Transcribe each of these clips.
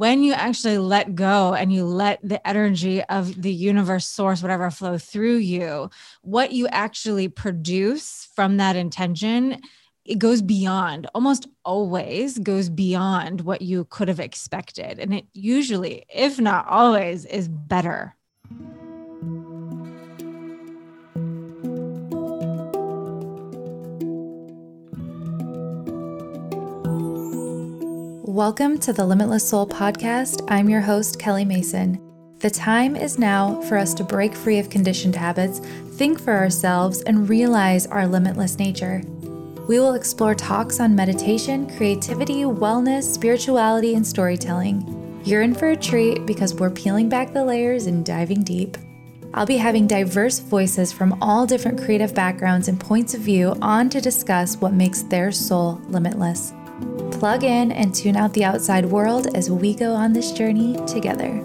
when you actually let go and you let the energy of the universe source whatever flow through you what you actually produce from that intention it goes beyond almost always goes beyond what you could have expected. And it usually if not always is better Welcome to the Limitless Soul podcast. I'm your host, Kelly Mason. The time is now for us to break free of conditioned habits, think for ourselves, and realize our limitless nature. We will explore talks on meditation, creativity, wellness, spirituality, and storytelling. You're in for a treat because we're peeling back the layers and diving deep. I'll be having diverse voices from all different creative backgrounds and points of view on to discuss what makes their soul limitless. Plug in and tune out the outside world as we go on this journey together.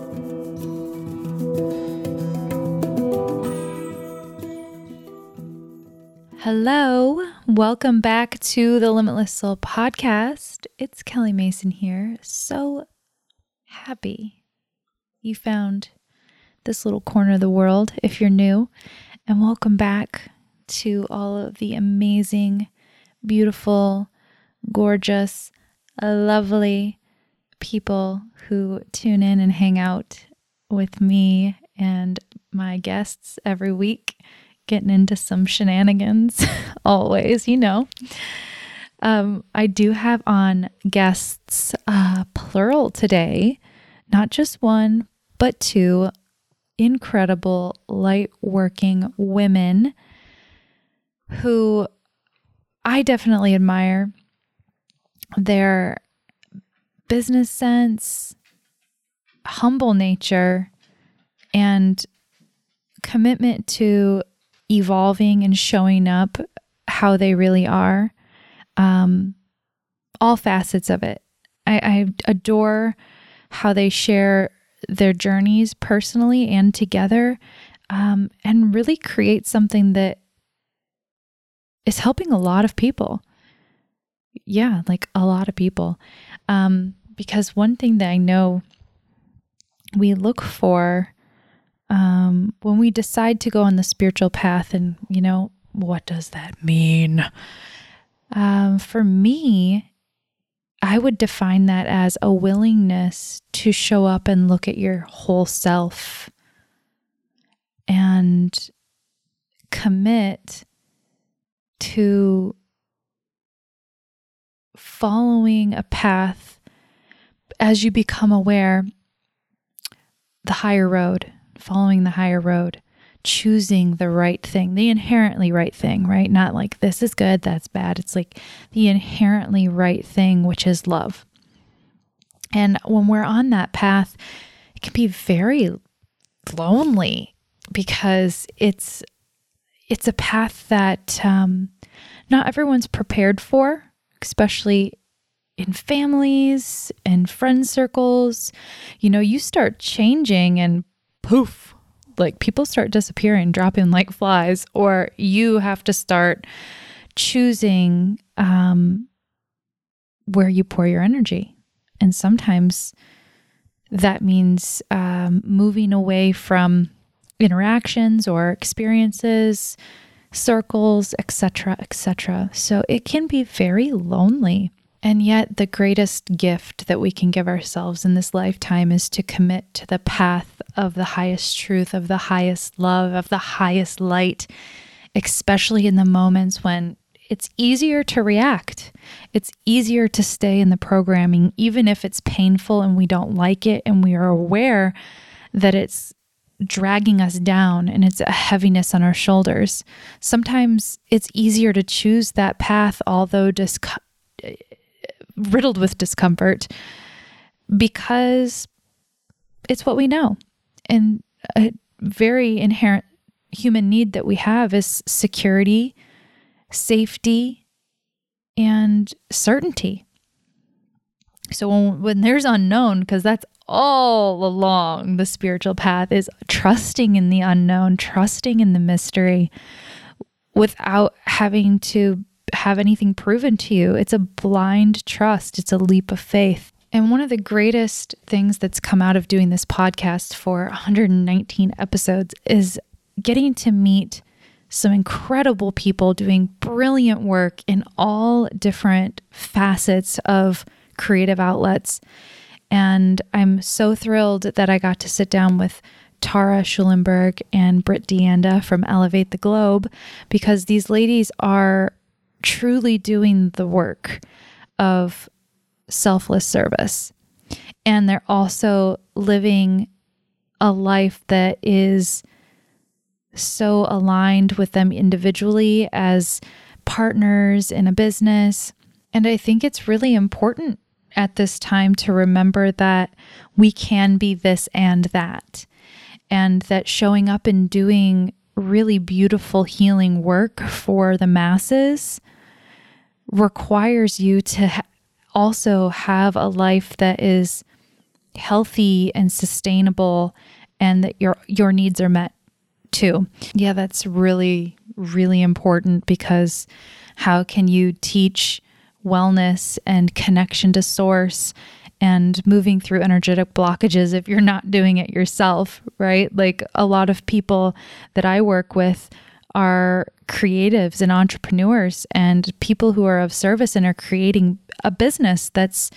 Hello, welcome back to the Limitless Soul podcast. It's Kelly Mason here. So happy you found this little corner of the world if you're new, and welcome back to all of the amazing, beautiful, gorgeous, lovely people who tune in and hang out with me and my guests every week, getting into some shenanigans, always, you know. Um, I do have on guests, uh, plural today, not just one, but two incredible light working women who I definitely admire their business sense, humble nature, and commitment to evolving and showing up how they really are. Um, all facets of it. I, I adore how they share their journeys personally and together um, and really create something that is helping a lot of people yeah, like a lot of people. Um, because one thing that I know we look for um, when we decide to go on the spiritual path, and you know, what does that mean? Um, for me, I would define that as a willingness to show up and look at your whole self and commit to following a path as you become aware, the higher road, following the higher road, choosing the right thing, the inherently right thing, right? Not like this is good, that's bad. It's like the inherently right thing, which is love. And when we're on that path, it can be very lonely because it's it's a path that um, not everyone's prepared for especially in families and friend circles. You know, you start changing and poof, like people start disappearing, dropping like flies, or you have to start choosing um, where you pour your energy. And sometimes that means um, moving away from interactions or experiences circles, etc., etc. So it can be very lonely. And yet, the greatest gift that we can give ourselves in this lifetime is to commit to the path of the highest truth, of the highest love, of the highest light, especially in the moments when it's easier to react. It's easier to stay in the programming, even if it's painful and we don't like it and we are aware that it's dragging us down and it's a heaviness on our shoulders. Sometimes it's easier to choose that path, although disc- uh, riddled with discomfort, because it's what we know. And a very inherent human need that we have is security, safety, and certainty. So when, when there's unknown, because that's all along the spiritual path is trusting in the unknown, trusting in the mystery without having to have anything proven to you. It's a blind trust, it's a leap of faith. And one of the greatest things that's come out of doing this podcast for 119 episodes is getting to meet some incredible people doing brilliant work in all different facets of creative outlets. And I'm so thrilled that I got to sit down with Tara Schulenberg and Britt Deanda from Elevate the Globe because these ladies are truly doing the work of selfless service. And they're also living a life that is so aligned with them individually as partners in a business. And I think it's really important at this time to remember that we can be this and that, and that showing up and doing really beautiful healing work for the masses requires you to ha- also have a life that is healthy and sustainable and that your your needs are met too. Yeah, that's really really important because how can you teach wellness and connection to source and moving through energetic blockages if you're not doing it yourself, right? Like a lot of people that I work with are creatives and entrepreneurs and people who are of service and are creating a business that's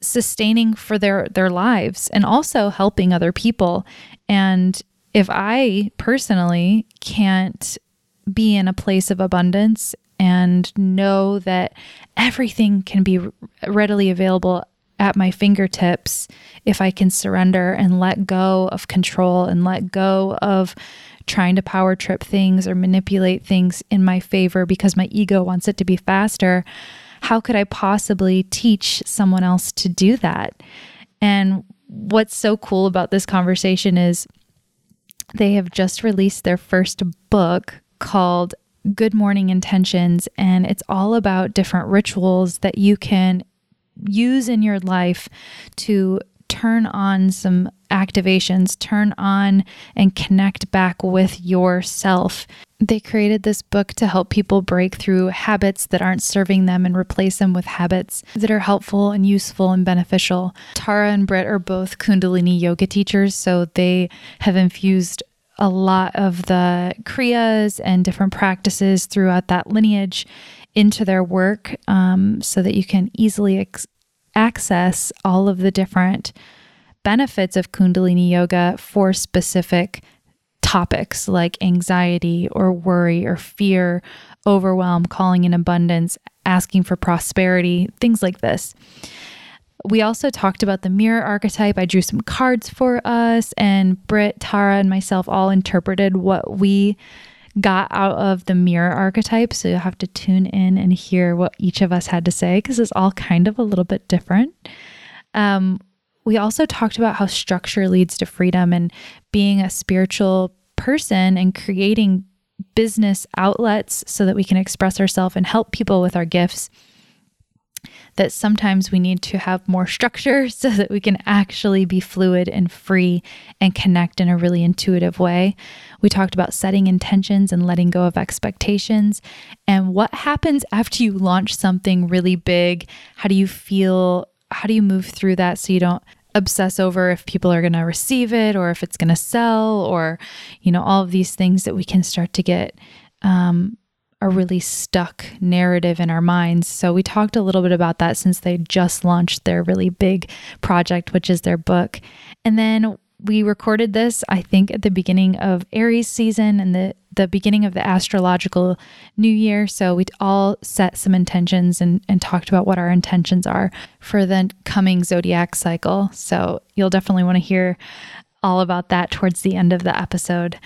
sustaining for their their lives and also helping other people and if i personally can't be in a place of abundance and know that everything can be readily available at my fingertips if I can surrender and let go of control and let go of trying to power trip things or manipulate things in my favor because my ego wants it to be faster. How could I possibly teach someone else to do that? And what's so cool about this conversation is they have just released their first book called Good Morning Intentions, and it's all about different rituals that you can use in your life to turn on some activations, turn on and connect back with yourself. They created this book to help people break through habits that aren't serving them and replace them with habits that are helpful and useful and beneficial. Tara and Britt are both Kundalini yoga teachers, so they have infused a lot of the kriyas and different practices throughout that lineage into their work um, so that you can easily ex- access all of the different benefits of Kundalini yoga for specific topics like anxiety or worry or fear, overwhelm, calling in abundance, asking for prosperity, things like this. We also talked about the mirror archetype. I drew some cards for us, and Britt, Tara, and myself all interpreted what we got out of the mirror archetype. So you'll have to tune in and hear what each of us had to say because it's all kind of a little bit different. Um, we also talked about how structure leads to freedom and being a spiritual person and creating business outlets so that we can express ourselves and help people with our gifts that sometimes we need to have more structure so that we can actually be fluid and free and connect in a really intuitive way. We talked about setting intentions and letting go of expectations. And what happens after you launch something really big? How do you feel? How do you move through that so you don't obsess over if people are going to receive it or if it's going to sell or you know all of these things that we can start to get um, a really stuck narrative in our minds. So we talked a little bit about that since they just launched their really big project, which is their book. And then we recorded this, I think, at the beginning of Aries season and the the beginning of the astrological new year. So we all set some intentions and, and talked about what our intentions are for the coming zodiac cycle. So you'll definitely want to hear all about that towards the end of the episode.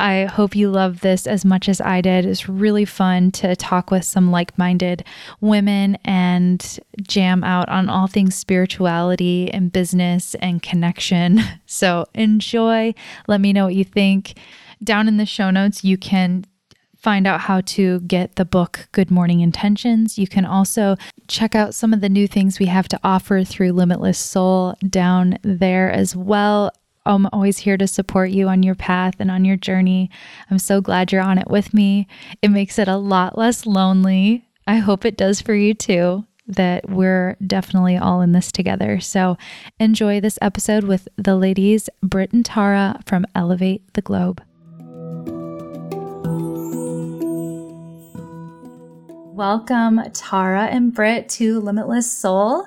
I hope you love this as much as I did. It's really fun to talk with some like minded women and jam out on all things spirituality and business and connection. So enjoy. Let me know what you think. Down in the show notes, you can find out how to get the book Good Morning Intentions. You can also check out some of the new things we have to offer through Limitless Soul down there as well. I'm always here to support you on your path and on your journey. I'm so glad you're on it with me. It makes it a lot less lonely. I hope it does for you too. that we're definitely all in this together. So enjoy this episode with the ladies, Britt and Tara from Elevate the Globe. Welcome, Tara and Britt, to Limitless Soul.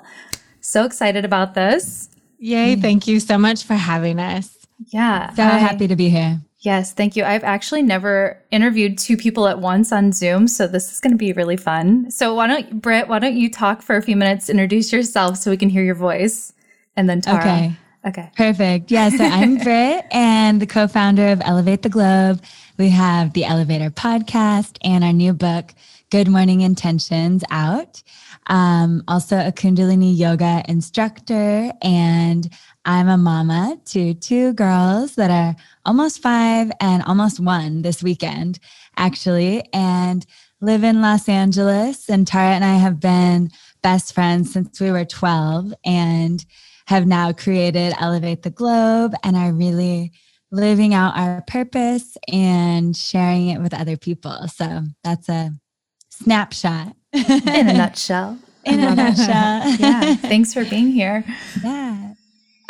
So excited about this. Yay. Mm. Thank you so much for having us. Yeah. So I, happy to be here. Yes, thank you. I've actually never interviewed two people at once on Zoom, so this is going to be really fun. So why don't Britt, why don't you talk for a few minutes, introduce yourself so we can hear your voice, and then Tara. Okay. Okay. Perfect. Yeah. So I'm Britt and the co-founder of Elevate the Globe. We have the Elevator podcast and our new book, Good Morning Intentions, out. Um, also a Kundalini yoga instructor and I'm a mama to two girls that are almost five and almost one this weekend, actually, and live in Los Angeles. And Tara and I have been best friends since we were 12 and have now created Elevate the Globe and are really living out our purpose and sharing it with other people. So that's a snapshot. In a nutshell. In a nutshell. yeah. Thanks for being here. Yeah.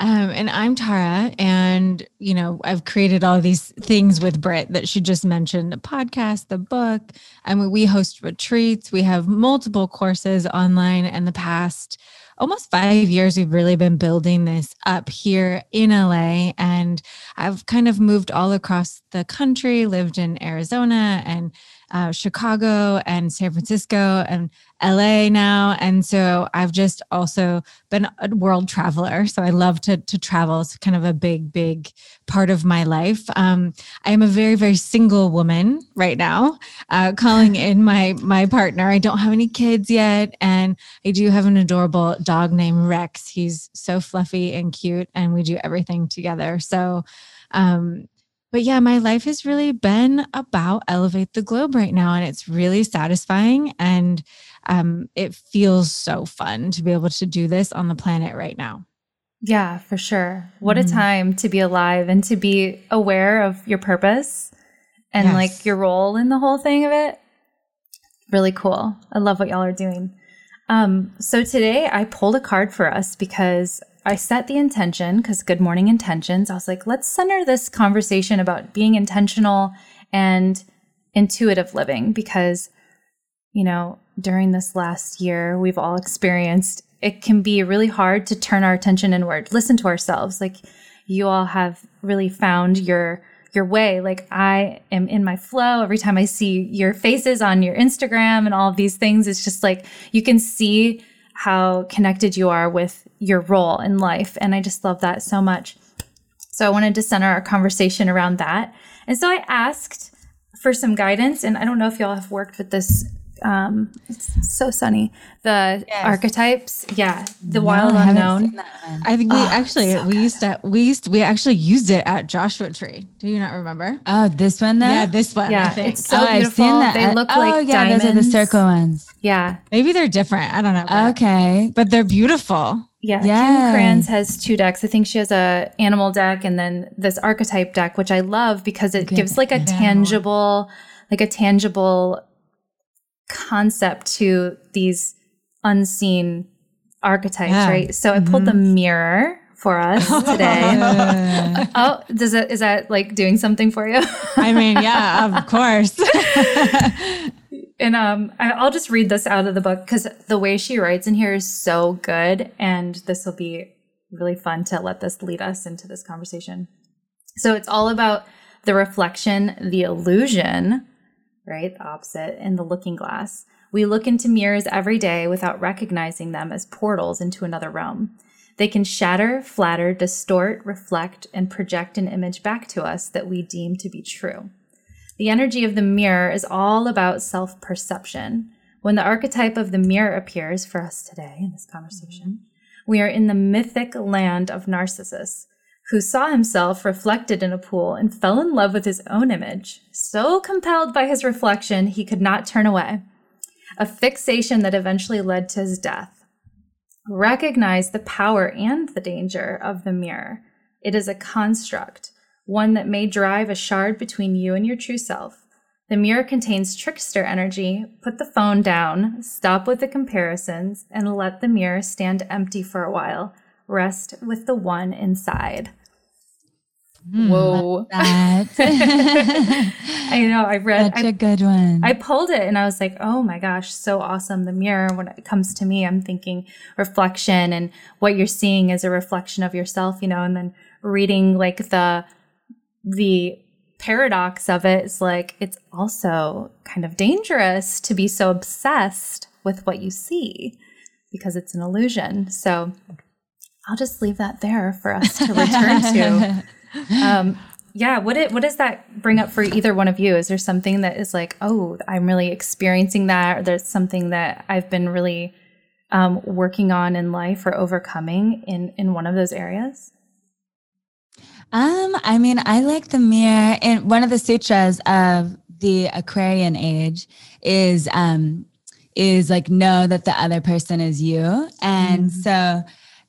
Um, and I'm Tara, and you know I've created all these things with Britt that she just mentioned: the podcast, the book. I mean, we host retreats. We have multiple courses online. And the past almost five years, we've really been building this up here in LA. And I've kind of moved all across the country, lived in Arizona and uh, Chicago and San Francisco and LA now. And so I've just also been a world traveler. So I love to, to travel. It's kind of a big, big part of my life. Um, I am a very, very single woman right now, uh, calling in my, my partner. I don't have any kids yet. And I do have an adorable dog named Rex. He's so fluffy and cute and we do everything together. So, um, but yeah, my life has really been about elevate the globe right now. And it's really satisfying. And um, it feels so fun to be able to do this on the planet right now. Yeah, for sure. What mm-hmm. a time to be alive and to be aware of your purpose and yes. like your role in the whole thing of it. Really cool. I love what y'all are doing. Um, so today I pulled a card for us because I set the intention because good morning intentions. I was like, let's center this conversation about being intentional and intuitive living because, you know, during this last year, we've all experienced it can be really hard to turn our attention inward, listen to ourselves. Like you all have really found your your way. Like I am in my flow every time I see your faces on your Instagram and all of these things. It's just like you can see how connected you are with your role in life. And I just love that so much. So I wanted to center our conversation around that. And so I asked for some guidance. And I don't know if y'all have worked with this. Um, it's so sunny. The yes. archetypes, yeah, the no, wild I unknown. I think we oh, actually so we good. used to we used we actually used it at Joshua Tree. Do you not remember? Oh, this one though. Yeah, this one. Yeah, it's so oh, beautiful. They look oh, like yeah, diamonds. those are the circle ones. Yeah, maybe they're different. I don't know. Okay, but they're beautiful. Yeah, yeah. Kim Krans has two decks. I think she has a animal deck and then this archetype deck, which I love because it Good. gives like a tangible, like a tangible concept to these unseen archetypes, yeah. right? So I pulled mm-hmm. the mirror for us today. oh, does it is that like doing something for you? I mean, yeah, of course. and um, I'll just read this out of the book because the way she writes in here is so good, and this will be really fun to let this lead us into this conversation. So it's all about the reflection, the illusion, right? The opposite, in the looking glass. We look into mirrors every day without recognizing them as portals into another realm. They can shatter, flatter, distort, reflect, and project an image back to us that we deem to be true. The energy of the mirror is all about self perception. When the archetype of the mirror appears for us today in this conversation, we are in the mythic land of Narcissus, who saw himself reflected in a pool and fell in love with his own image. So compelled by his reflection, he could not turn away. A fixation that eventually led to his death. Recognize the power and the danger of the mirror. It is a construct one that may drive a shard between you and your true self. The mirror contains trickster energy. Put the phone down, stop with the comparisons, and let the mirror stand empty for a while. Rest with the one inside. Hmm, Whoa. That. I know. I read. Such I, a good one. I pulled it and I was like, oh my gosh, so awesome. The mirror, when it comes to me, I'm thinking reflection and what you're seeing is a reflection of yourself, you know, and then reading like the, the paradox of it is like, it's also kind of dangerous to be so obsessed with what you see because it's an illusion. So I'll just leave that there for us to return to. Um, yeah, what it, what does that bring up for either one of you? Is there something that is like, oh, I'm really experiencing that, or there's something that I've been really um, working on in life or overcoming in in one of those areas? Um, I mean, I like the mirror. And one of the sutras of the Aquarian age is um is like know that the other person is you. And Mhm. so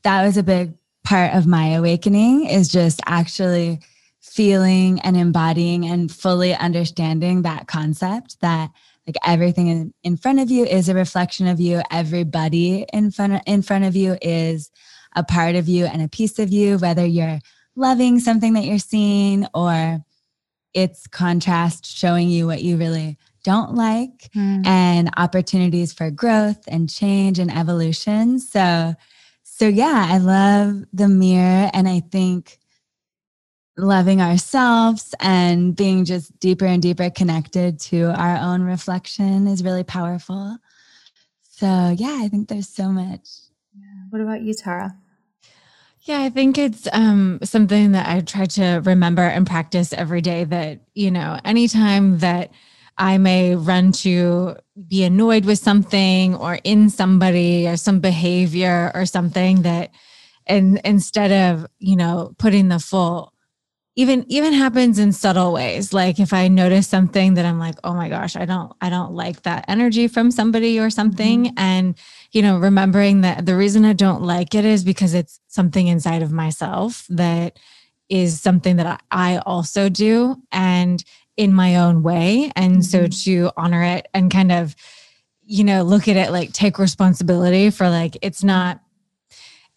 that was a big part of my awakening is just actually feeling and embodying and fully understanding that concept that like everything in, in front of you is a reflection of you everybody in front of, in front of you is a part of you and a piece of you whether you're loving something that you're seeing or it's contrast showing you what you really don't like mm. and opportunities for growth and change and evolution. So so yeah i love the mirror and i think loving ourselves and being just deeper and deeper connected to our own reflection is really powerful. So yeah i think there's so much. What about you, Tara? Yeah, I think it's um, something that I try to remember and practice every day that, you know, anytime that I may run to be annoyed with something or in somebody or some behavior or something that, and instead of, you know, putting the full, even even happens in subtle ways. Like if i notice something that i'm like oh my gosh i don't i don't like that energy from somebody or something and you know remembering that the reason i don't like it is because it's something inside of myself that is something that i, also do and in my own way. And so mm-hmm. to honor it and kind of you know look at it like take responsibility for like it's not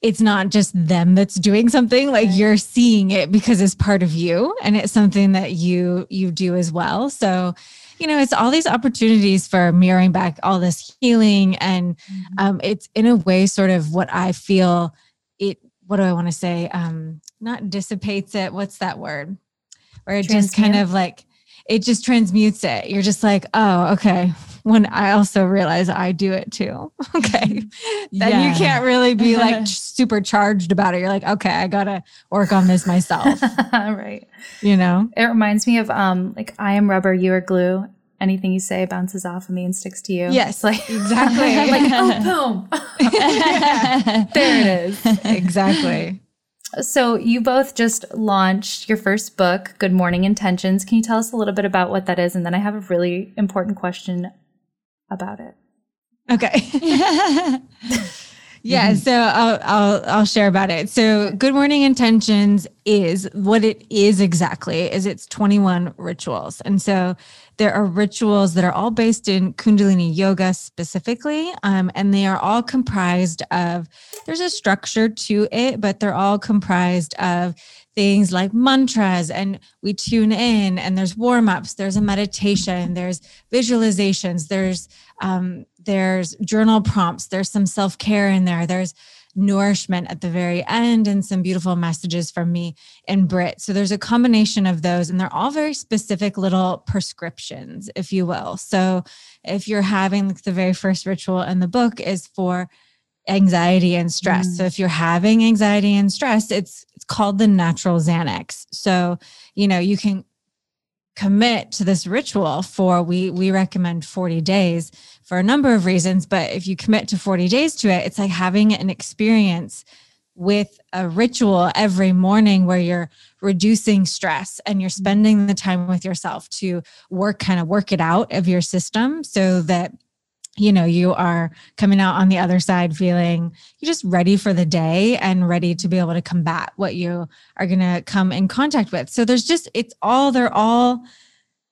it's not just them that's doing something like you're seeing it because it's part of you and it's something that you you do as well. So you know it's all these opportunities for mirroring back all this healing and um, it's in a way sort of what i feel it what do i want to say um not dissipates it what's that word? Where it just kind of like it just transmutes it. You're just like oh okay when i also realize i do it too okay then Yeah. you can't really be like super charged about it you're like okay i gotta work on this myself right. you know It reminds me of um like I am rubber, you are glue. Anything you say bounces off of me and sticks to you. Yes, like exactly. like oh boom. there it is. exactly So you both just launched your first book, Good Morning Intentions. Can you tell us a little bit about what that is? And then I have a really important question about it. okay Yeah, so I'll, I'll I'll share about it. So, Good Morning Intentions is what it is exactly. Is it's 21 rituals, and so there are rituals that are all based in Kundalini yoga specifically, um, and they are all comprised of. There's a structure to it, but they're all comprised of things like mantras, and we tune in, and there's warm ups, there's a meditation, there's visualizations, there's um, there's journal prompts there's some self-care in there there's nourishment at the very end and some beautiful messages from me and Britt. So there's a combination of those and they're all very specific little prescriptions, if you will. So if you're having like the very first ritual in the book is for anxiety and stress. Mm. So if you're having anxiety and stress, it's it's called the natural Xanax. So, you know, you can commit to this ritual for we we recommend 40 days for a number of reasons but if you commit to 40 days to it it's like having an experience with a ritual every morning where you're reducing stress and you're spending the time with yourself to work kind of work it out of your system so that you know you are coming out on the other side feeling you're just ready for the day and ready to be able to combat what you are going to come in contact with so there's just it's all they're all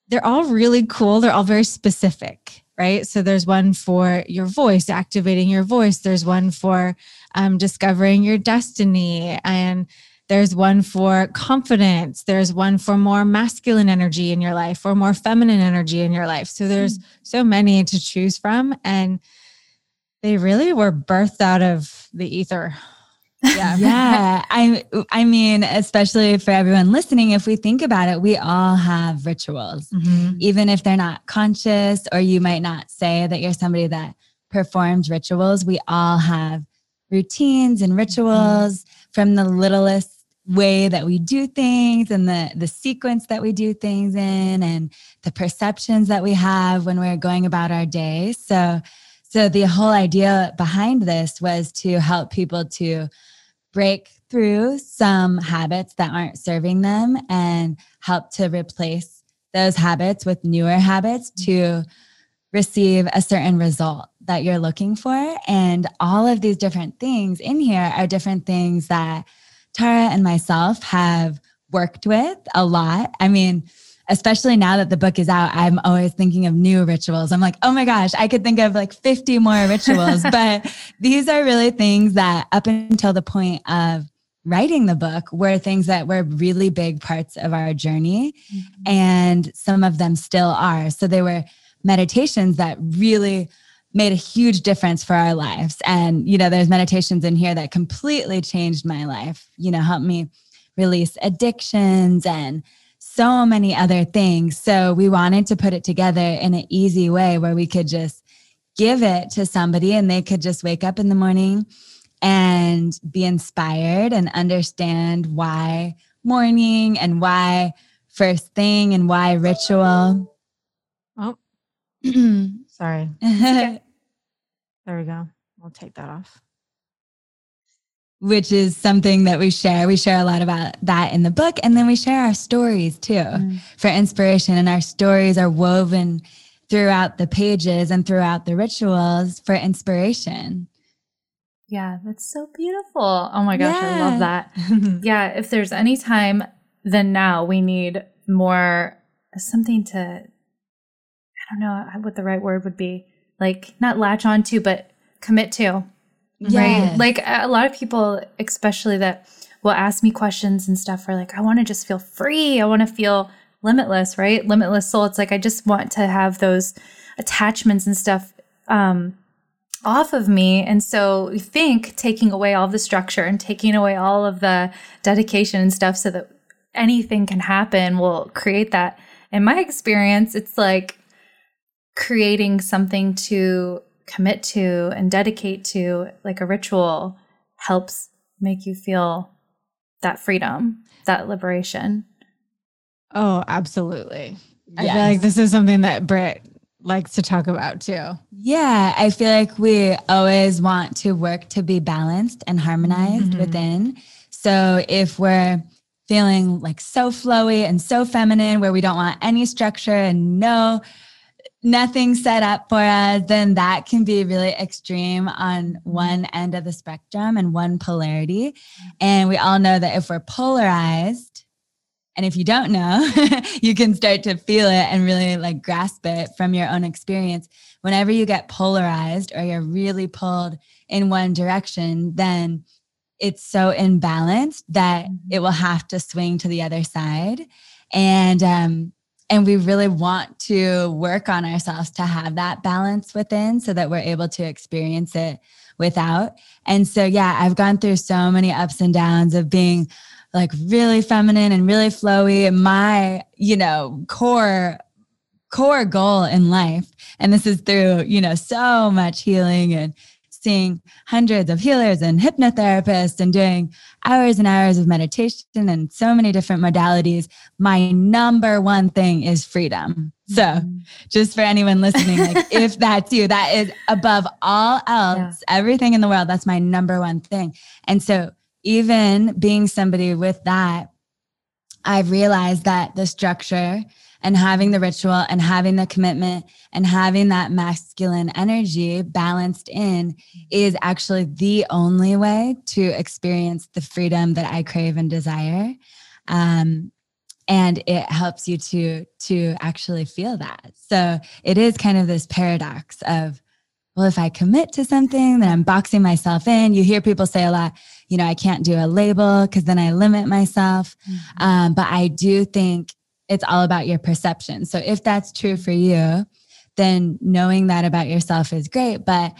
they're all really cool. They're all very specific, right? So there's one for your voice, activating your voice. There's one for um, discovering your destiny. And there's one for confidence. There's one for more masculine energy in your life or more feminine energy in your life. So there's mm-hmm. so many to choose from. And they really were birthed out of the ether. Yeah. yeah. I I mean, especially for everyone listening, if we think about it, we all have rituals. Mm-hmm. Even if they're not conscious or you might not say that you're somebody that performs rituals, we all have routines and rituals mm-hmm. from the littlest way that we do things and the the sequence that we do things in and the perceptions that we have when we're going about our day. So so the whole idea behind this was to help people to break through some habits that aren't serving them and help to replace those habits with newer habits to receive a certain result that you're looking for. And all of these different things in here are different things that Tara and myself have worked with a lot. I mean, especially now that the book is out, I'm always thinking of new rituals. I'm like, oh my gosh, I could think of like 50 more rituals. but these are really things that up until the point of writing the book were things that were really big parts of our journey. Mm-hmm. And some of them still are. So they were meditations that really made a huge difference for our lives. And, you know, there's meditations in here that completely changed my life, you know, helped me release addictions and so many other things. So we wanted to put it together in an easy way where we could just give it to somebody and they could just wake up in the morning and be inspired and understand why morning and why first thing and why ritual. Oh, sorry. okay. There we go. We'll take that off. Which is something that we share. We share a lot about that in the book. And then we share our stories too mm. for inspiration. And our stories are woven throughout the pages and throughout the rituals for inspiration. Yeah, that's so beautiful. Oh my gosh, yeah. I love that. yeah, if there's any time, then now we need more something to, I don't know what the right word would be like not latch on to, but commit to. Right. Like a lot of people, especially that will ask me questions and stuff, are like, I want to just feel free. I want to feel limitless, right? Limitless soul. It's like, I just want to have those attachments and stuff um, off of me. And so we think taking away all the structure and taking away all of the dedication and stuff so that anything can happen will create that. In my experience, it's like creating something to commit to and dedicate to, like a ritual, helps make you feel that freedom, that liberation. Oh, absolutely. Yes. I feel like this is something that Britt likes to talk about too. Yeah, I feel like we always want to work to be balanced and harmonized mm-hmm. within. So if we're feeling like so flowy and so feminine, where we don't want any structure and no nothing set up for us, then that can be really extreme on one end of the spectrum and one polarity. And we all know that if we're polarized, and if you don't know, you can start to feel it and really like grasp it from your own experience. Whenever you get polarized or you're really pulled in one direction, then it's so imbalanced that mm-hmm. it will have to swing to the other side. And um, and we really want to work on ourselves to have that balance within so that we're able to experience it without. And so, yeah, I've gone through so many ups and downs of being like really feminine and really flowy. And my, you know, core core goal in life and this is through you know so much healing and seeing hundreds of healers and hypnotherapists and doing hours and hours of meditation and so many different modalities, my number one thing is freedom. So, mm-hmm. just for anyone listening, like if that's you, that is above all else, yeah. everything in the world, that's my number one thing. And so, even being somebody with that, I've realized that the structure and having the ritual and having the commitment and having that masculine energy balanced in is actually the only way to experience the freedom that I crave and desire. Um, and it helps you to to actually feel that so it is kind of this paradox of well if i commit to something then i'm boxing myself in you hear people say a lot you know i can't do a label because then i limit myself mm-hmm. um, but i do think it's all about your perception. So if that's true for you then knowing that about yourself is great but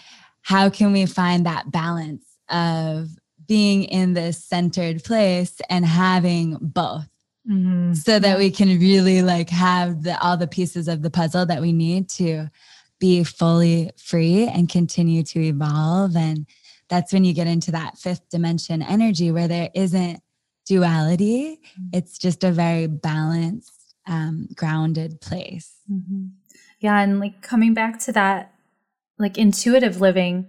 how can we find that balance of being in this centered place and having both? Mm-hmm. so that we can really like have the all the pieces of the puzzle that we need to be fully free and continue to evolve. And that's when you get into that fifth dimension energy where there isn't duality. Mm-hmm. it's just a very balanced um, grounded place mm-hmm. yeah and like coming back to that like intuitive living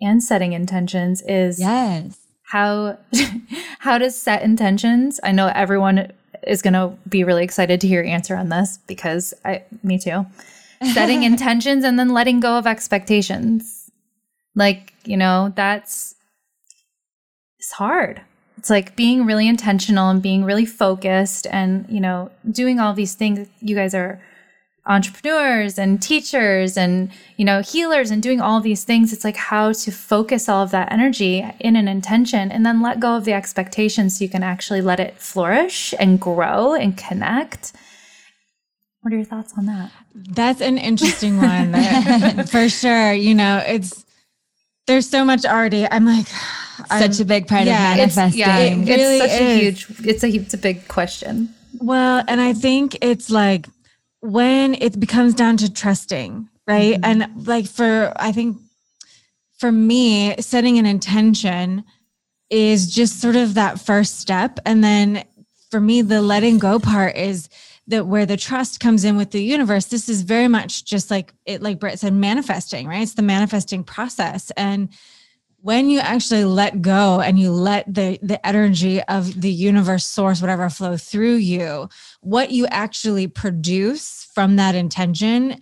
and setting intentions is yes how how to set intentions i know everyone is going to be really excited to hear your answer on this because I, me too. Setting intentions and then letting go of expectations. Like, you know, that's it's hard. It's like being really intentional and being really focused and, you know, doing all these things. You guys are entrepreneurs and teachers and you know healers and doing all these things. It's like how to focus all of that energy in an intention and then let go of the expectations so you can actually let it flourish and grow and connect. What are your thoughts on that? That's an interesting one for sure. You know it's there's so much already. I'm like such a big part yeah, of manifesting it's, yeah, it, it's really such is. a huge it's a it's a big question well and i think it's like when it becomes down to trusting, right? Mm-hmm. And like for, I think for me, setting an intention is just sort of that first step. And then for me, the letting go part is that where the trust comes in with the universe. This is very much just like it, like Britt said, manifesting, right? It's the manifesting process. And when you actually let go and you let the the energy of the universe source whatever flow through you what you actually produce from that intention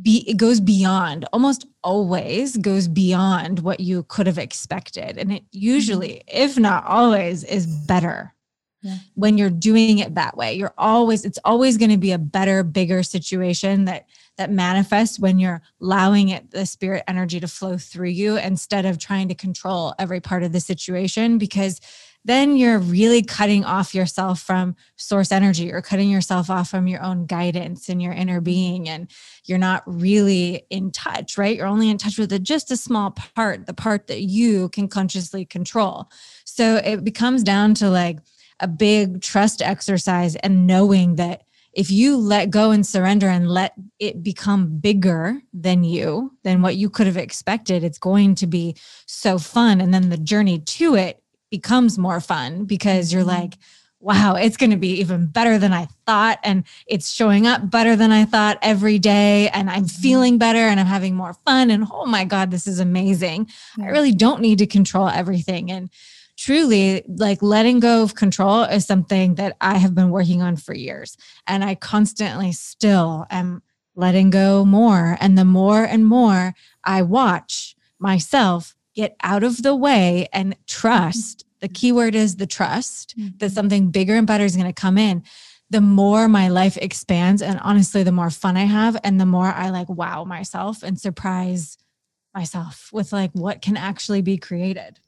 be it goes beyond almost always goes beyond what you could have expected and it usually mm-hmm. if not always is better yeah. when you're doing it that way you're always it's always going to be a better bigger situation that that manifests when you're allowing it the spirit energy to flow through you instead of trying to control every part of the situation because then you're really cutting off yourself from source energy. Or cutting yourself off from your own guidance and your inner being and you're not really in touch right? You're only in touch with just a small part the part that you can consciously control. So it becomes down to like a big trust exercise and knowing that if you let go and surrender and let it become bigger than you, than what you could have expected, it's going to be so fun. And then the journey to it becomes more fun because you're mm-hmm. like, wow, it's going to be even better than I thought. And it's showing up better than I thought every day. And I'm mm-hmm. feeling better and I'm having more fun. And oh my God, this is amazing. I really don't need to control everything. And truly like letting go of control is something that I have been working on for years. And I constantly still am letting go more. And the more and more I watch myself get out of the way and trust, the key word is the trust that mm-hmm. something bigger and better is going to come in. The more my life expands, and honestly, the more fun I have, and the more I like wow myself and surprise myself with like what can actually be created.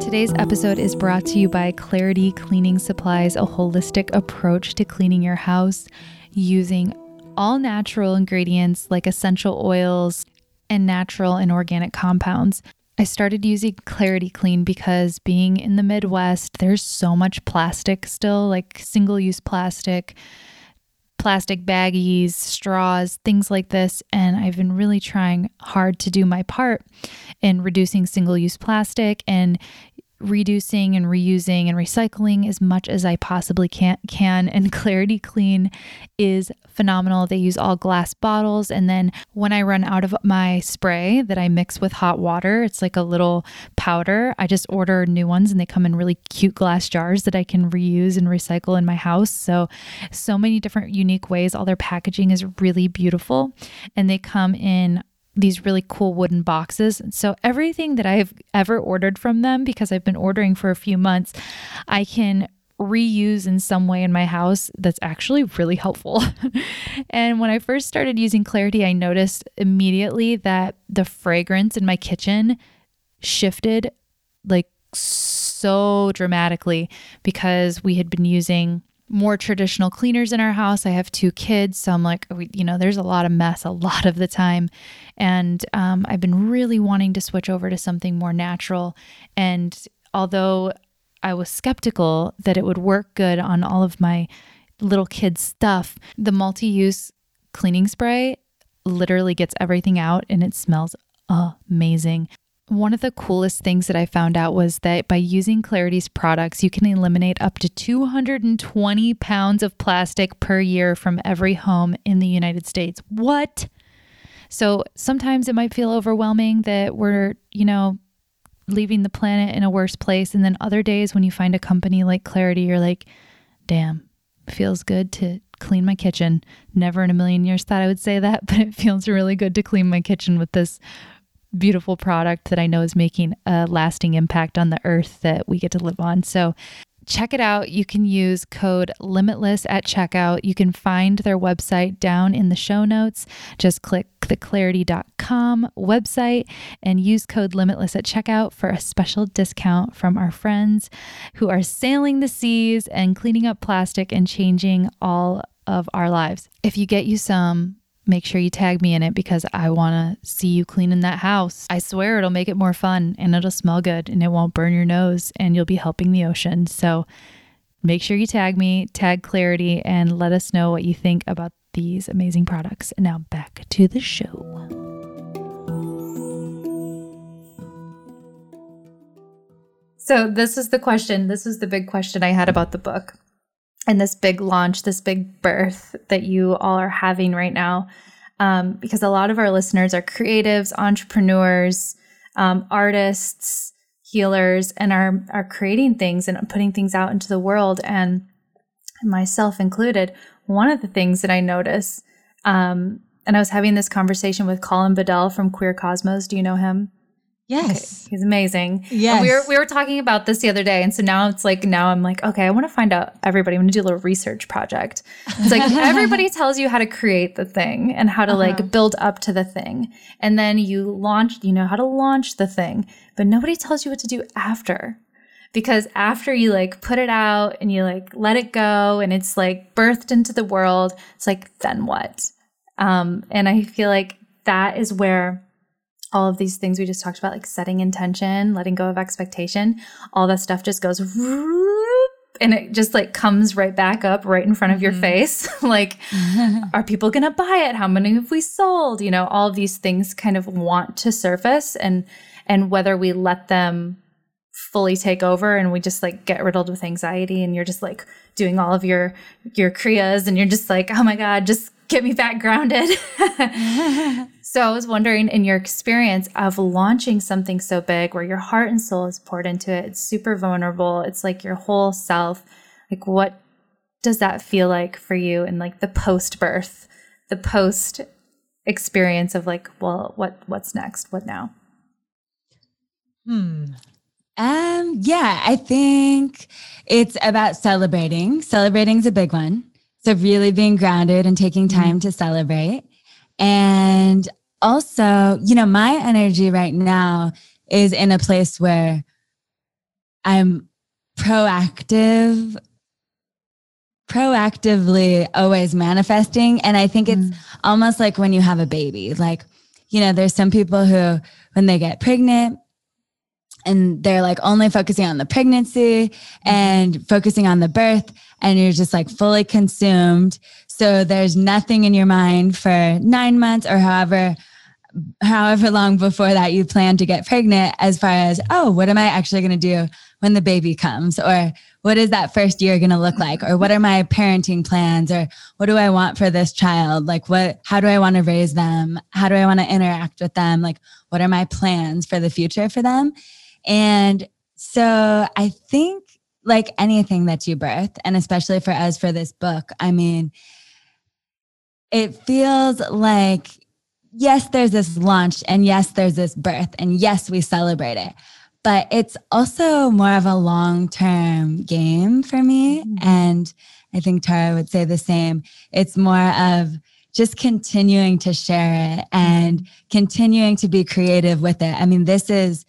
Today's episode is brought to you by Clarity Cleaning Supplies, a holistic approach to cleaning your house using all natural ingredients like essential oils and natural and organic compounds. I started using Clarity Clean because being in the Midwest, there's so much plastic still, like single use plastic, plastic baggies, straws, things like this. And I've been really trying hard to do my part in reducing single use plastic and reducing and reusing and recycling as much as I possibly can can and Clarity Clean is phenomenal. They use all glass bottles and then when I run out of my spray that I mix with hot water, it's like a little powder. I just order new ones and they come in really cute glass jars that I can reuse and recycle in my house. So so many different unique ways. All their packaging is really beautiful and they come in these really cool wooden boxes. So everything that I've ever ordered from them, because I've been ordering for a few months, I can reuse in some way in my house that's actually really helpful. and when I first started using Clarity, I noticed immediately that the fragrance in my kitchen shifted like so dramatically because we had been using more traditional cleaners in our house. I have two kids, so I'm like, you know, there's a lot of mess a lot of the time. And um, I've been really wanting to switch over to something more natural. And although I was skeptical that it would work good on all of my little kids' stuff, the multi use cleaning spray literally gets everything out and it smells amazing. One of the coolest things that I found out was that by using Clarity's products, you can eliminate up to 220 pounds of plastic per year from every home in the United States. What? So sometimes it might feel overwhelming that we're, you know, leaving the planet in a worse place. And then other days when you find a company like Clarity, you're like, damn, feels good to clean my kitchen. Never in a million years thought I would say that, but it feels really good to clean my kitchen with this beautiful product that I know is making a lasting impact on the earth that we get to live on. So check it out. You can use code limitless at checkout. You can find their website down in the show notes. Just click the clarity.com website and use code limitless at checkout for a special discount from our friends who are sailing the seas and cleaning up plastic and changing all of our lives. If you get you some make sure you tag me in it because I want to see you cleaning that house. I swear it'll make it more fun and it'll smell good and it won't burn your nose and you'll be helping the ocean. So make sure you tag me, tag Clarity, and let us know what you think about these amazing products. And now back to the show. So, this is the question. This is the big question I had about the book and this big launch, this big birth that you all are having right now. Um, because a lot of our listeners are creatives, entrepreneurs, um, artists, healers, and are are creating things and putting things out into the world. And myself included, one of the things that I notice, um, and I was having this conversation with Colin Bedell from Queer Cosmos. Do you know him? Yes. Okay. He's amazing. Yes. And we were we were talking about this the other day. And so now it's like now I'm like, okay, I want to find out everybody. I'm gonna do a little research project. It's like everybody tells you how to create the thing and how to uh-huh. like build up to the thing. And then you launch, you know how to launch the thing, but nobody tells you what to do after. Because after you like put it out and you like let it go and it's like birthed into the world, it's like, then what? Um, and I feel like that is where all of these things we just talked about, like setting intention, letting go of expectation, all that stuff just goes and it just like comes right back up right in front of your mm-hmm. face. like, are people going to buy it? How many have we sold? You know, all of these things kind of want to surface and, and whether we let them fully take over and we just like get riddled with anxiety and you're just like doing all of your, your kriyas and you're just like, oh my God, just get me back grounded. so I was wondering, in your experience of launching something so big where your heart and soul is poured into it, it's super vulnerable, it's like your whole self. Like, what does that feel like for you in like the post birth, the post experience of like, well, what what's next? What now? Hmm. Um, yeah, I think it's about celebrating. Celebrating is a big one. So, really being grounded and taking mm-hmm. time mm-hmm. to celebrate. And also, you know, my energy right now is in a place where I'm proactive, proactively always manifesting. And I think it's mm. almost like when you have a baby, like, you know, there's some people who, when they get pregnant, and they're like only focusing on the pregnancy mm-hmm. and focusing on the birth and you're just like fully consumed so there's nothing in your mind for 9 months or however however long before that you plan to get pregnant as far as oh what am i actually going to do when the baby comes? Or what is that first year going to look like? Or what are my parenting plans? Or what do i want for this child? Like what how do i want to raise them? How do i want to interact with them? Like what are my plans for the future for them? And so I think like anything that you birth, and especially for us for this book, I mean, it feels like yes, there's this launch and yes, there's this birth and yes, we celebrate it. But it's also more of a long term game for me. Mm-hmm. And I think Tara would say the same. It's more of just continuing to share it and continuing to be creative with it. I mean, this is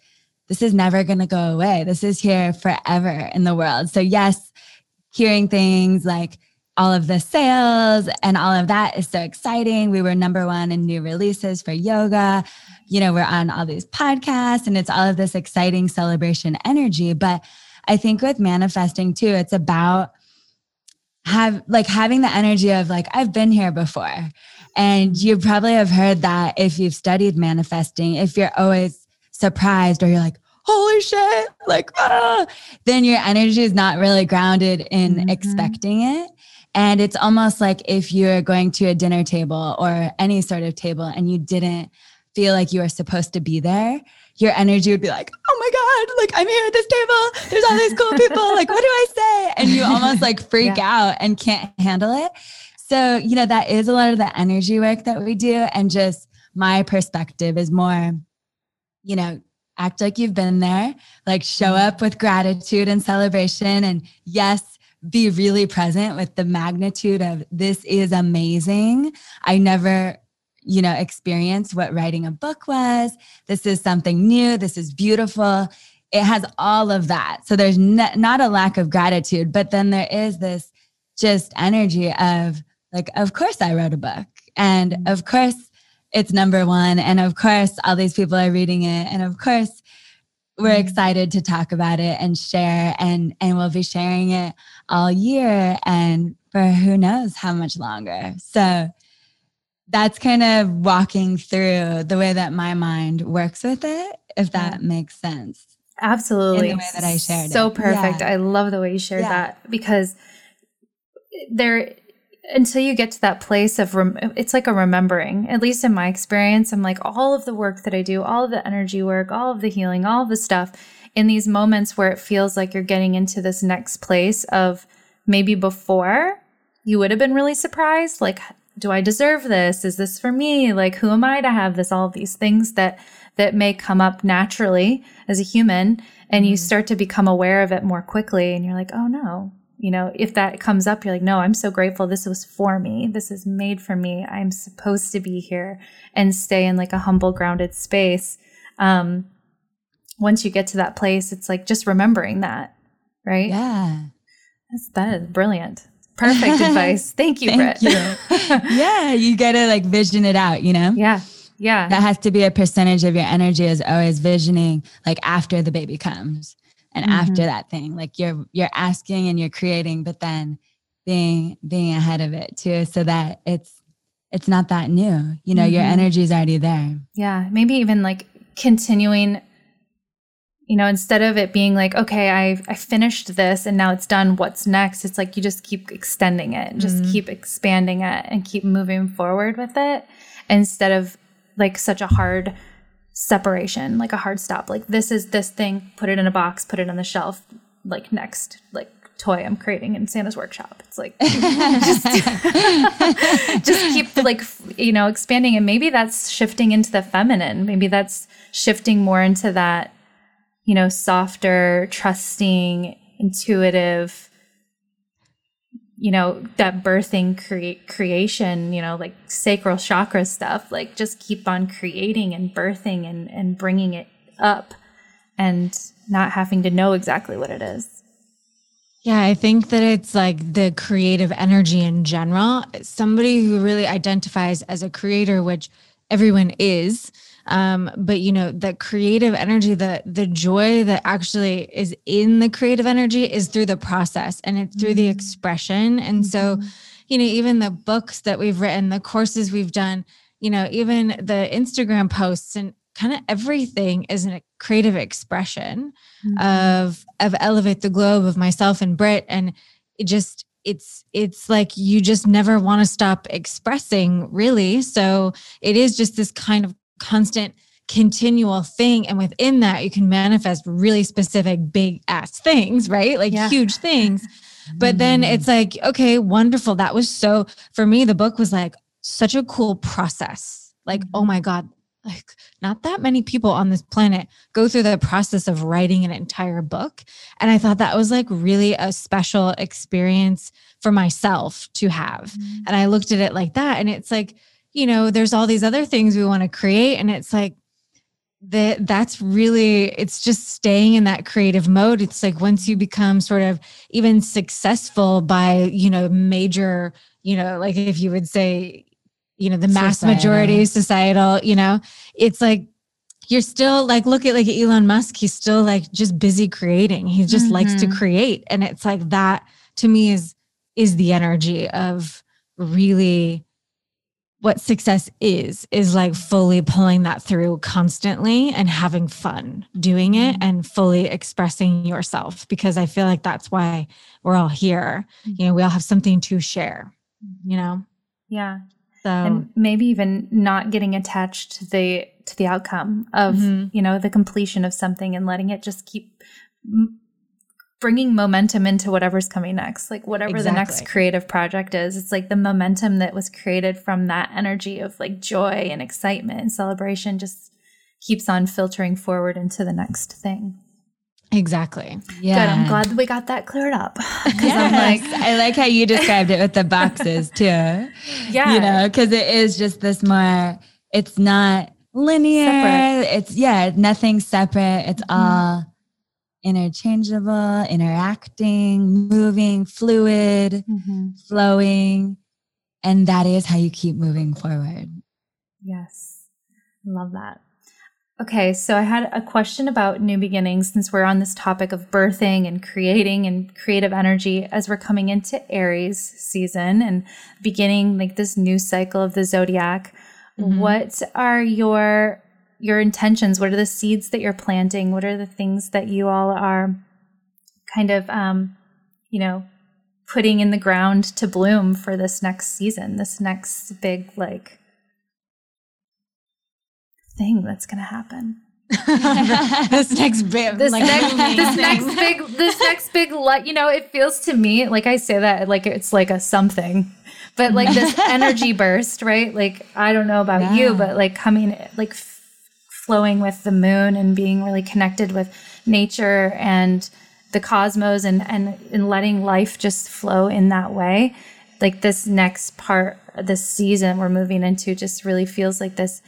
this is never going to go away. This is here forever in the world. So yes, hearing things like all of the sales and all of that is so exciting. We were number one in new releases for yoga. You know, we're on all these podcasts and it's all of this exciting celebration energy. But I think with manifesting too, it's about have like having the energy of like, I've been here before. And you probably have heard that if you've studied manifesting, if you're always surprised or you're like, holy shit, like, ah, then your energy is not really grounded in mm-hmm. expecting it. And it's almost like if you're going to a dinner table or any sort of table and you didn't feel like you were supposed to be there, your energy would be like, oh my God, like I'm here at this table. There's all these cool people. Like, what do I say? And you almost like freak yeah. out and can't handle it. So, you know, that is a lot of the energy work that we do. And just my perspective is more, you know, act like you've been there, like show mm-hmm. up with gratitude and celebration. And yes, be really present with the magnitude of this is amazing. I never, you know, experienced what writing a book was. This is something new. This is beautiful. It has all of that. So there's not a lack of gratitude, but then there is this just energy of like, of course I wrote a book. And mm-hmm. of course it's number one. And of course all these people are reading it. And of course we're mm-hmm. excited to talk about it and share and and we'll be sharing it all year and for who knows how much longer so that's kind of walking through the way that my mind works with it if that yeah. makes sense absolutely in the way that i shared so it. perfect yeah. i love the way you shared yeah. that because there until you get to that place of rem- it's like a remembering at least in my experience i'm like all of the work that i do all of the energy work all of the healing all of the stuff in these moments where it feels like you're getting into this next place of maybe before you would have been really surprised like do i deserve this is this for me like who am i to have this all of these things that that may come up naturally as a human and you mm-hmm. start to become aware of it more quickly and you're like oh no you know, if that comes up, you're like, no, I'm so grateful. This was for me. This is made for me. I'm supposed to be here and stay in like a humble, grounded space. Um, once you get to that place, it's like just remembering that, right? Yeah. That's, that is brilliant. Perfect advice. Thank you, Thank You. yeah. You got to like vision it out, you know? Yeah. Yeah. That has to be a percentage of your energy is always visioning like after the baby comes and mm-hmm. after that thing like you're you're asking and you're creating but then being being ahead of it too so that it's it's not that new you know mm-hmm. your energy is already there yeah maybe even like continuing you know instead of it being like okay i i finished this and now it's done what's next it's like you just keep extending it just mm-hmm. keep expanding it and keep moving forward with it instead of like such a hard separation, like a hard stop. Like this is this thing, put it in a box, put it on the shelf, like next, like toy I'm creating in Santa's workshop. It's like just, just keep like you know expanding and maybe that's shifting into the feminine. Maybe that's shifting more into that you know softer, trusting, intuitive you know that birthing create creation you know like sacral chakra stuff like just keep on creating and birthing and and bringing it up and not having to know exactly what it is. Yeah i think that it's like the creative energy in general. Somebody who really identifies as a creator which everyone is um, but you know the creative energy the the joy that actually is in the creative energy is through the process and it's through mm-hmm. the expression and so mm-hmm. you know even the books that we've written the courses we've done you know even the instagram posts and kind of everything is a creative expression mm-hmm. of of elevate the globe of myself and Britt and it just it's it's like you just never want to stop expressing really so it is just this kind of constant continual thing. And within that you can manifest really specific big ass things right? Like yeah. huge things. But then mm-hmm. it's like okay wonderful. That was so for me the book was like such a cool process. Like oh my god like not that many people on this planet go through the process of writing an entire book. And i thought that was like really a special experience for myself to have. Mm-hmm. and i looked at it like that. And it's like you know there's all these other things we want to create and it's like that that's really it's just staying in that creative mode it's like once you become sort of even successful by you know major you know like if you would say you know the mass Societal. majority societal you know it's like you're still like look at like Elon Musk he's still like just busy creating he just likes to Mhm. create and it's like that to me is is the energy of really what success is is like fully pulling that through constantly and having fun doing it and fully expressing yourself because i feel like that's why we're all here you know we all have something to share you know Yeah. so and maybe even not getting attached to the to the outcome of Mhm. you know the completion of something and letting it just keep bringing momentum into whatever's coming next like whatever the next creative project is it's like the momentum that was created from that energy of like joy and excitement and celebration just keeps on filtering forward into the next thing exactly Yeah. good i'm glad that we got that cleared up because Yes. i'm like I like how you described it with the boxes too. yeah You know, because it is just this more, it's not linear. Separate. It's, yeah, nothing separate. It's Mhm. all interchangeable, interacting, moving, fluid, Mhm. flowing. And that is how you keep moving forward. Yes. Love that. Okay, so I had a question about new beginnings since we're on this topic of birthing and creating and creative energy as we're coming into Aries season and beginning like this new cycle of the zodiac. Mhm. What are your your intentions? What are the seeds that you're planting? What are the things that you all are kind of um, you know, putting in the ground to bloom for this next season, this next big like thing that's going to happen. this next bit This like, next, this next big, this next big, you know, it feels to me like I say that like it's like a something, but like this energy burst, right? Like I don't know about you, but like coming, like f- flowing with the moon and being really connected with nature and the cosmos and and and letting life just flow in that way. Like this next part, this season we're moving into, just really feels like this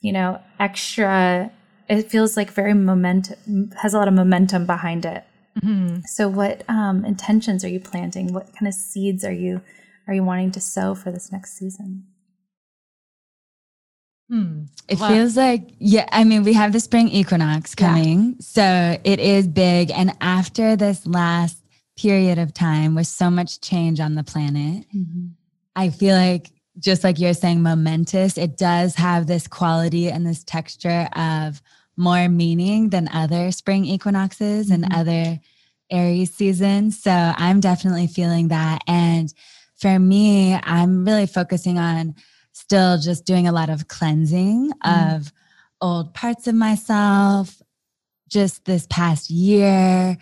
you know, extra, it feels like very momentum, has a lot of momentum behind it. Mhm. So what um, intentions are you planting? What kind of seeds are you, are you wanting to sow for this next season? Hmm. It feels like, yeah, I mean, we have the spring equinox Yeah. coming. So it is big. And after this last period of time with so much change on the planet, I feel like, just like you're saying, momentous, it does have this quality and this texture of more meaning than other spring equinoxes and Mhm. other Aries seasons. So I'm definitely feeling that. And for me, I'm really focusing on still just doing a lot of cleansing Mm. of old parts of myself, just this past year,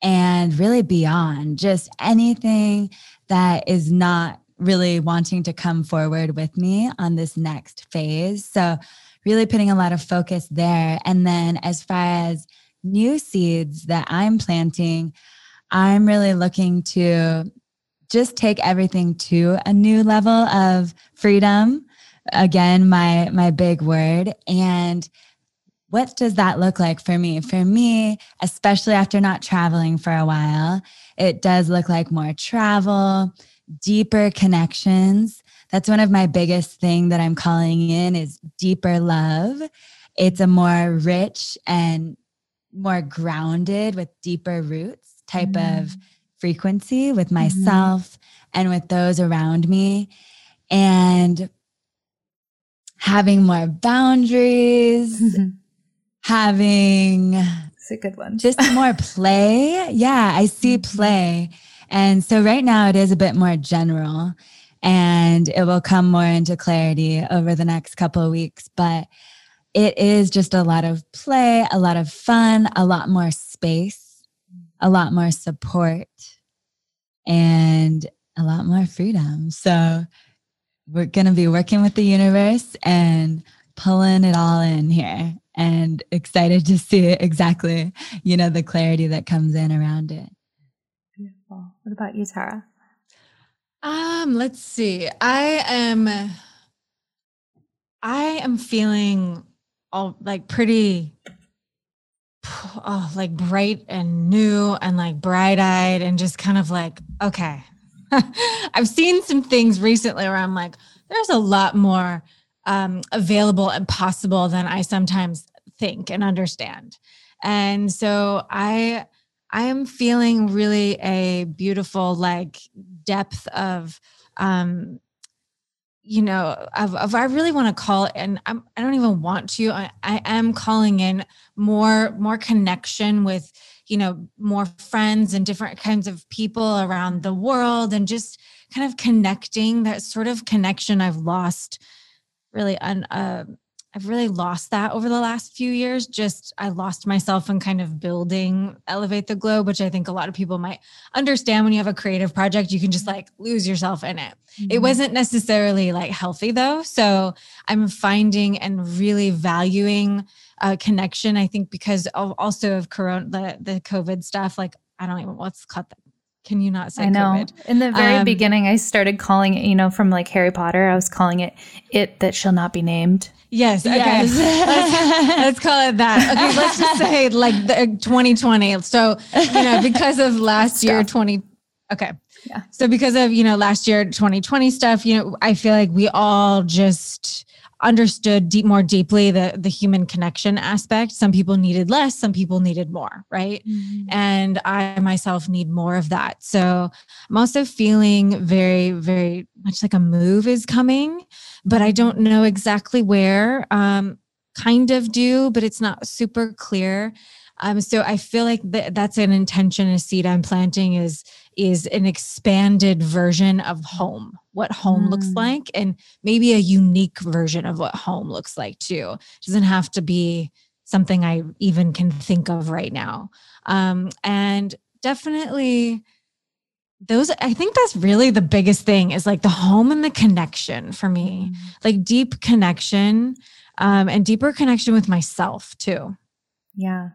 and really beyond, just anything that is not really wanting to come forward with me on this next phase. So, really putting a lot of focus there. And then, as far as new seeds that I'm planting, I'm really looking to just take everything to a new level of freedom. Again, my my big word. And what does that look like for me? For me, especially after not traveling for a while, it does look like more travel, deeper connections. That's one of my biggest thing that I'm calling in is deeper love. It's a more rich and more grounded with deeper roots type of mm. Frequency with mm-hmm. myself and with those around me and having more boundaries mm-hmm. having It's a good one. just more play. Yeah, I see mm-hmm. play. And so right now it is a bit more general and it will come more into clarity over the next couple of weeks. But it is just a lot of play, a lot of fun, a lot more space, a lot more support, and a lot more freedom. So we're going to be working with the universe and pulling it all in here and excited to see exactly, you know, the clarity that comes in around it. Beautiful. What about you, Tara? Um, let's see. I am I am feeling all like pretty oh, like bright and new and like bright-eyed and just kind of like, okay. I've seen some things recently where I'm like, there's a lot more um, available and possible than I sometimes think and understand. And so I I am feeling really a beautiful like depth of um you know of, of i really want to call and I'm, i don't even want to I, I am calling in more more connection with you know more friends and different kinds of people around the world and just kind of connecting that sort of connection i've lost really un, uh, I've really lost that over the last few years. Just I lost myself in kind of building Elevate the Globe, which I think a lot of people might understand when you have a creative project, you can just like lose yourself in it. Mm-hmm. It wasn't necessarily like healthy though. So I'm finding and really valuing a connection. I think because of also of corona the, the COVID stuff, like I don't even what's cut that can you not say I know. COVID? In the very um, beginning, I started calling it, you know, from like Harry Potter, I was calling it It That Shall Not Be Named. Yes. Okay. Yes. let's, let's, call it that. Okay. Let's just say like the 2020. So, you know, because of last year, 20. Okay. Yeah. So because of, you know, last year, 2020 stuff, you know, I feel like we all just understood deep more deeply the the human connection aspect some people needed less some people needed more right mm-hmm. and i myself need more of that so i'm also feeling very very much like a move is coming but I don't know exactly where. Um, kind of do, but it's not super clear. Um, so I feel like th- that's an intention, a seed I'm planting is is an expanded version of home, what home mm. looks like, and maybe a unique version of what home looks like too. It doesn't have to be something I even can think of right now. Um, and definitely those i think that's really the biggest thing is like the home and the connection for me mm. like deep connection um and deeper connection with myself too yeah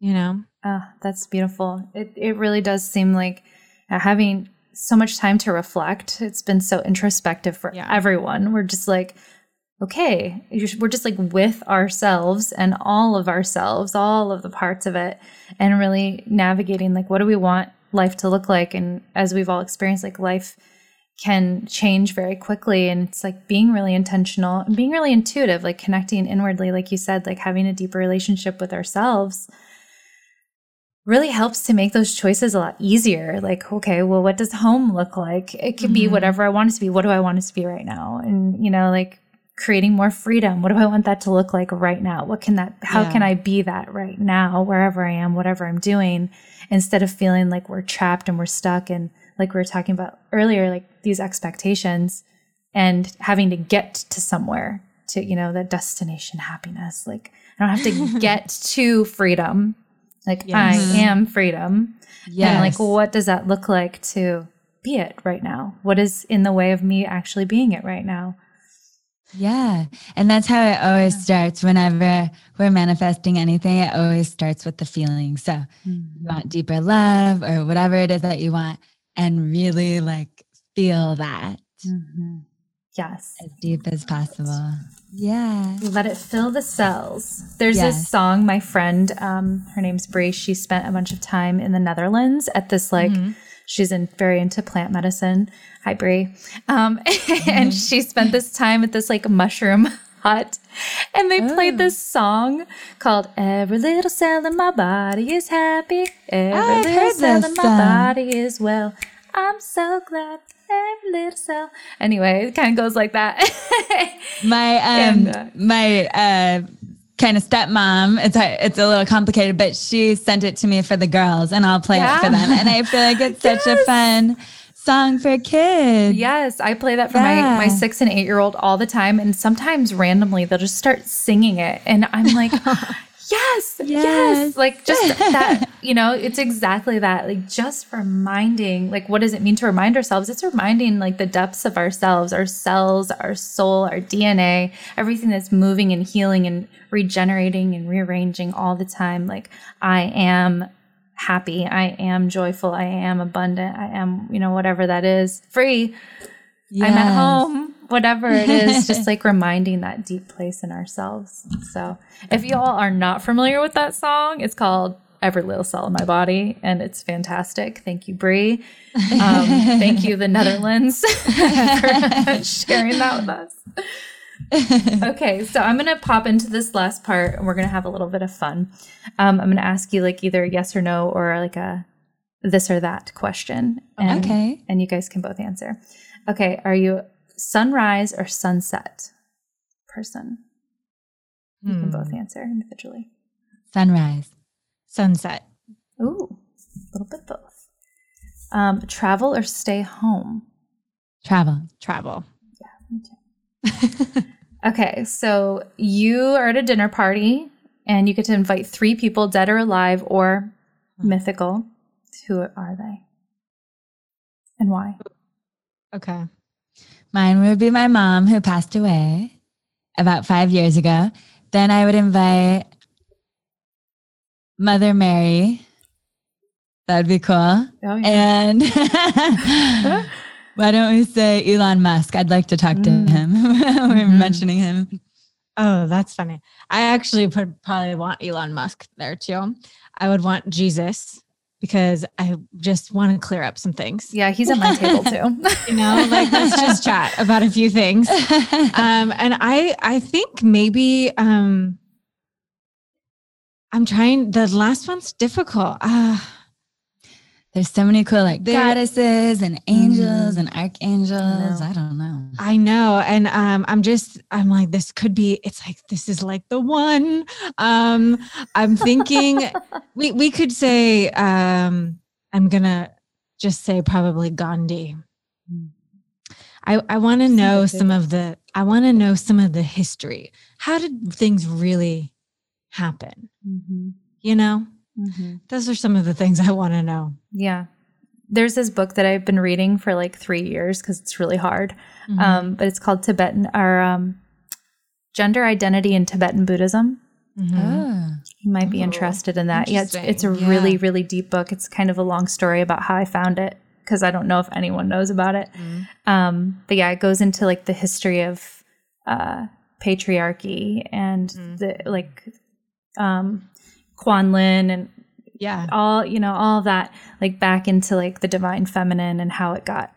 you know oh that's beautiful it, it really does seem like uh, having so much time to reflect. It's been so introspective for yeah. everyone. We're just like okay we're just like with ourselves and all of ourselves all of the parts of it and really navigating like what do we want life to look like? And as we've all experienced like life can change very quickly and it's like being really intentional and being really intuitive like connecting inwardly like you said like having a deeper relationship with ourselves really helps to make those choices a lot easier. Like okay well what does home look like? It can mm-hmm. be whatever i want it to be. What do i want it to be right now? And you know like creating more freedom. What do i want that to look like right now? What can that how yeah. can i be that right now wherever i am whatever i'm doing instead of feeling like we're trapped and we're stuck and like we were talking about earlier like these expectations and having to get to somewhere to you know that destination happiness. Like i don't have to get to freedom like yes. i am freedom yeah and like what does that look like to be it right now what is in the way of me actually being it right now yeah. And that's how it always starts whenever we're manifesting anything. It always starts with the feeling. So mm-hmm. you want deeper love or whatever it is that you want and really like feel that. Mm-hmm. Yes. As deep as possible. Yeah. Let it fill the cells. There's yes. this song, my friend, um, her name's Bree. She spent a bunch of time in the Netherlands at this like mm-hmm She's in very into plant medicine. Hi, Brie. Um, mm-hmm. and she spent this time at this like mushroom hut and they oh. played this song called Every Little Cell in My Body is Happy. Every I've little cell in my body is well. I'm so glad every little cell. Anyway, it kind of goes like that. my um and, uh, my uh kind of stepmom. It's a, it's a little complicated, but she sent it to me for the girls, and I'll play yeah. it for them. And I feel like it's yes. such a fun song for kids. Yes, I play that for yeah. my my six and eight year old all the time, and sometimes randomly they'll just start singing it, and I'm like. yes, yes, Yes. Like just that, you know, it's exactly that. Like just reminding, like, what does it mean to remind ourselves? It's reminding like the depths of ourselves, our cells, our soul, our DNA, everything that's moving and healing and regenerating and rearranging all the time. Like, I am happy. I am joyful. I am abundant. I am, you know, whatever that is, free. I'm at home, whatever it is, just like reminding that deep place in ourselves. So, if you all are not familiar with that song, it's called Every Little Cell in My Body, and it's fantastic. Thank you, Brie. Um, thank you, the Netherlands, for sharing that with us. okay, so I'm going to pop into this last part and we're going to have a little bit of fun. Um, I'm going to ask you like either yes or no or like a this or that question. And, Okay. And you guys can both answer. Okay, are you sunrise or sunset person? You can Hmm. both answer individually. Sunrise. Sunset. Ooh, a little bit both. Um, travel or stay home? Travel. Travel. Yeah, Okay, so you are at a dinner party and you get to invite three people, dead or alive or mythical. Who are they? And why? Okay. Mine would be my mom who passed away about five years ago. Then I would invite Mother Mary. That'd be cool. Oh, yeah. And why don't we say Elon Musk? I'd like to talk to Mm. him. We're Mhm. mentioning him. Oh, that's funny. I actually would probably want Elon Musk there too. I would want Jesus because I just want to clear up some things. Yeah, he's at my table too. You know, like let's just chat about a few things. Um, and I I think maybe um I'm trying the last one's difficult. Uh There's so many cool like There- goddesses and angels Mhm. and archangels. know. I don't know. I know. And um, I'm just, I'm like, this could be, it's like, this is like the one. Um, I'm thinking we, we could say, um, I'm going to just say probably Gandhi. I, I want to know some of the, I want to know some of the history. How did things really happen? Mm-hmm. You know, Mm-hmm. those are some of the things I want to know. Yeah. There's this book that I've been reading for like three years because it's really hard. Mm-hmm. Um, but it's called Tibetan or um, Gender Identity in Tibetan Buddhism. Mhm. Oh. You might be Ooh, interested in that. Yeah, it's, it's a interesting. really, really deep book. It's kind of a long story about how I found it because I don't know if anyone knows about it. Mhm. Um, but yeah, it goes into like the history of uh, patriarchy and Mm. the like um, Quan Yin and Yeah. all you know all that like back into like the divine feminine and how it got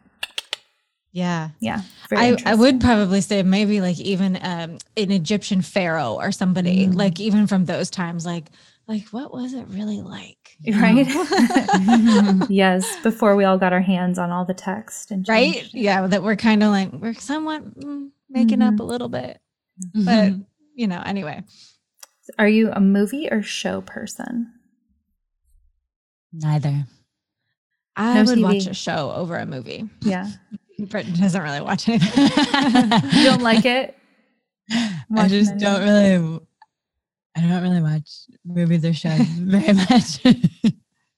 Yeah. yeah. I, I would probably say maybe like even um, an Egyptian pharaoh or somebody Mm. like even from those times like like what was it really like Right? yes, before we all got our hands on all the text and right yeah that we're kind of like we're somewhat mm, making up a little bit but you know anyway Are you a movie or show person? Neither. I No would TV. watch a show over a movie Yeah. Britain doesn't really watch anything You don't like it? I just don't really. I don't really watch movies or shows very much.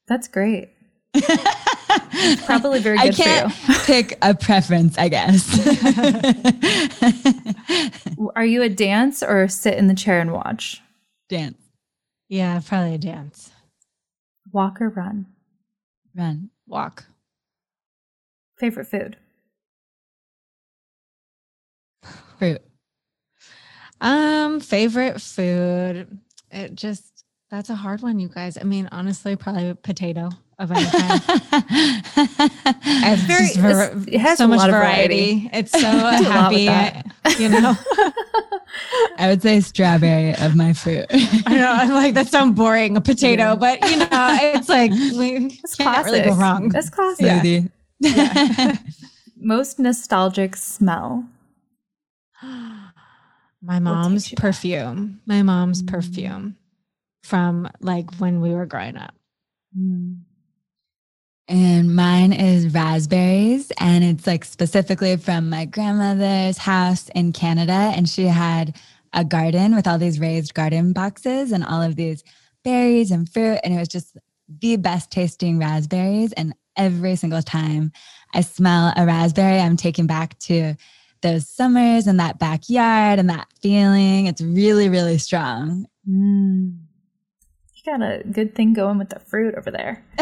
That's great. Probably very I good for can't pick a preference, I guess. Are you a dance or sit in the chair and watch? Dance, yeah probably a dance Walk or run? run, walk Favorite food? fruit. Um, favorite food. It just that's a hard one, you guys. I mean, honestly, probably potato of any kind. It's Very- just var- it has so a much lot of variety. variety. It's so do a lot with happy, you know. I would say strawberry of my fruit. I know I'm like that sounds boring, a potato, Yeah. but you know, it's like we That's can't classic. really go wrong. That's classic. Yeah. Smoothie. Most nostalgic smell? My mom's takes you back? perfume. My mom's Mm. perfume from like when we were growing up. And mine is raspberries. And it's like specifically from my grandmother's house in Canada. And she had a garden with all these raised garden boxes and all of these berries and fruit. And it was just the best tasting raspberries. And every single time I smell a raspberry, I'm taken back to those summers and that backyard and that feeling. It's really, really strong. Mm. You got a good thing going with the fruit over there.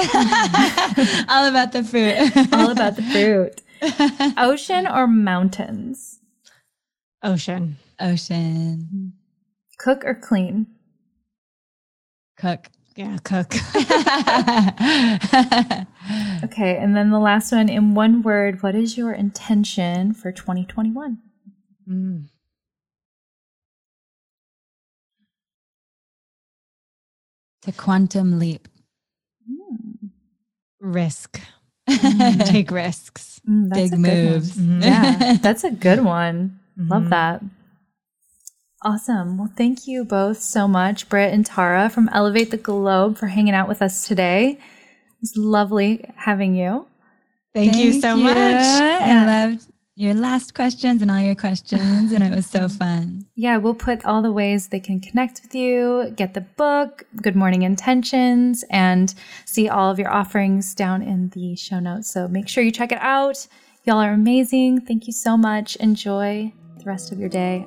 All about the fruit. All about the fruit. Ocean or mountains? Ocean. Ocean. Cook or clean? Cook. Yeah, cook. okay, and then the last one in one word, what is your intention for 2021? Mm. The quantum leap. Mm. Risk. Mm. Take risks. Mm, Big moves. Mm-hmm. Yeah, that's a good one. Mm-hmm. Love that. Awesome. Well, thank you both so much, Britt and Tara from Elevate the Globe, for hanging out with us today. It's lovely having you. Thank, thank you so you. much. I loved your last questions and all your questions, and it was so fun. Yeah, we'll put all the ways they can connect with you, get the book, Good Morning Intentions, and see all of your offerings down in the show notes. So make sure you check it out. Y'all are amazing. Thank you so much. Enjoy the rest of your day.